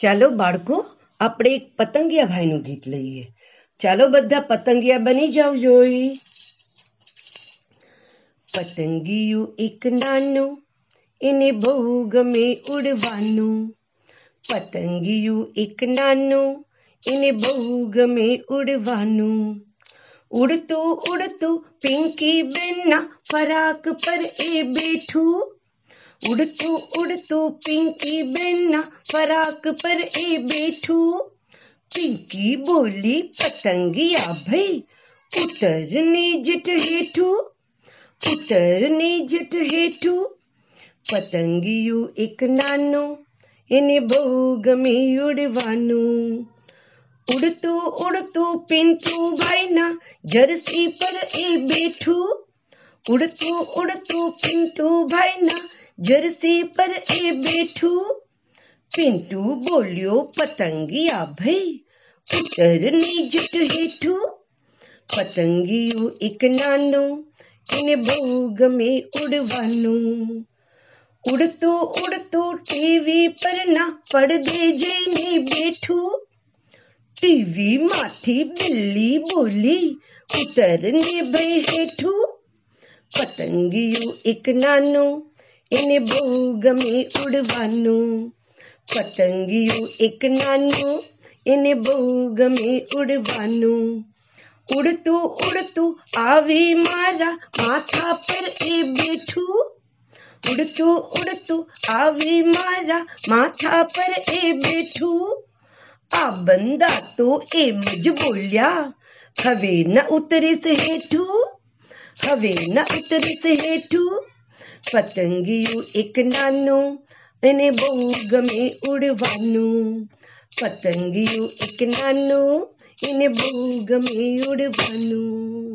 ચાલો બાળકો આપણે એક પતંગિયા ભાઈનું ગીત લઈએ ચાલો બધા પતંગિયા બની જાવ જોઈ પતંગિયું એક નાનું એને બહુ ગમે ઉડવાનું પતંગિયું એક નાનું એને બહુ ગમે ઉડવાનું ઉડતું ઉડતું પિંકી બેનના ફરાક પર એ બેઠું ઉડતું ઉડતું પિંકી બેનના ફરાક પર એ બેઠું પિંકી બોલી પતંગિયા ભાઈ ઉતરને જટ હેઠું ઉતરને જટ હેઠું પતંગિયું એક નાનો એને બહુ ગમે ઉડવાનું ઉડતું ઉડતું પિન્ટુ ભાઈના જર્સી પર એ બેઠું ઉડતું ઉડતું પિન્ટુ ભાઈના જર્સી પર એ બેઠું પિન્ટુ બોલ્યો પતંગિયા ભાઈ ઉતરની જટ હેઠું પતંગિયું એક નાનો એને બહુ ગમે ઉડવાનું ઉડતું ઉડતું ટીવી પરના પડદે જઈને બેઠું ટીવી માંથી બિલ્લી બોલી ઉતરને ભાઈ હેઠું પતંગિયું એક નાનું એને બહુ इन्हें भोग में उड़वानू। पतंगियो, एक नानू इन्हें भोग में उड़वानू। उड़तू उड़तू, आवे मारा माथा पर ए बैठू। उड़तू उड़तू, आवे मारा माथा पर ए बैठू। आ बंदा तो ए ज बोलिया, हवे न उतरे से हेठू। हवे न उतरे से हेठू। પતંગિયું એક નાનું એને બહુ ગમે ઉડવાનું પતંગિયું એક નાનું એને બહુ ગમે ઉડવાનું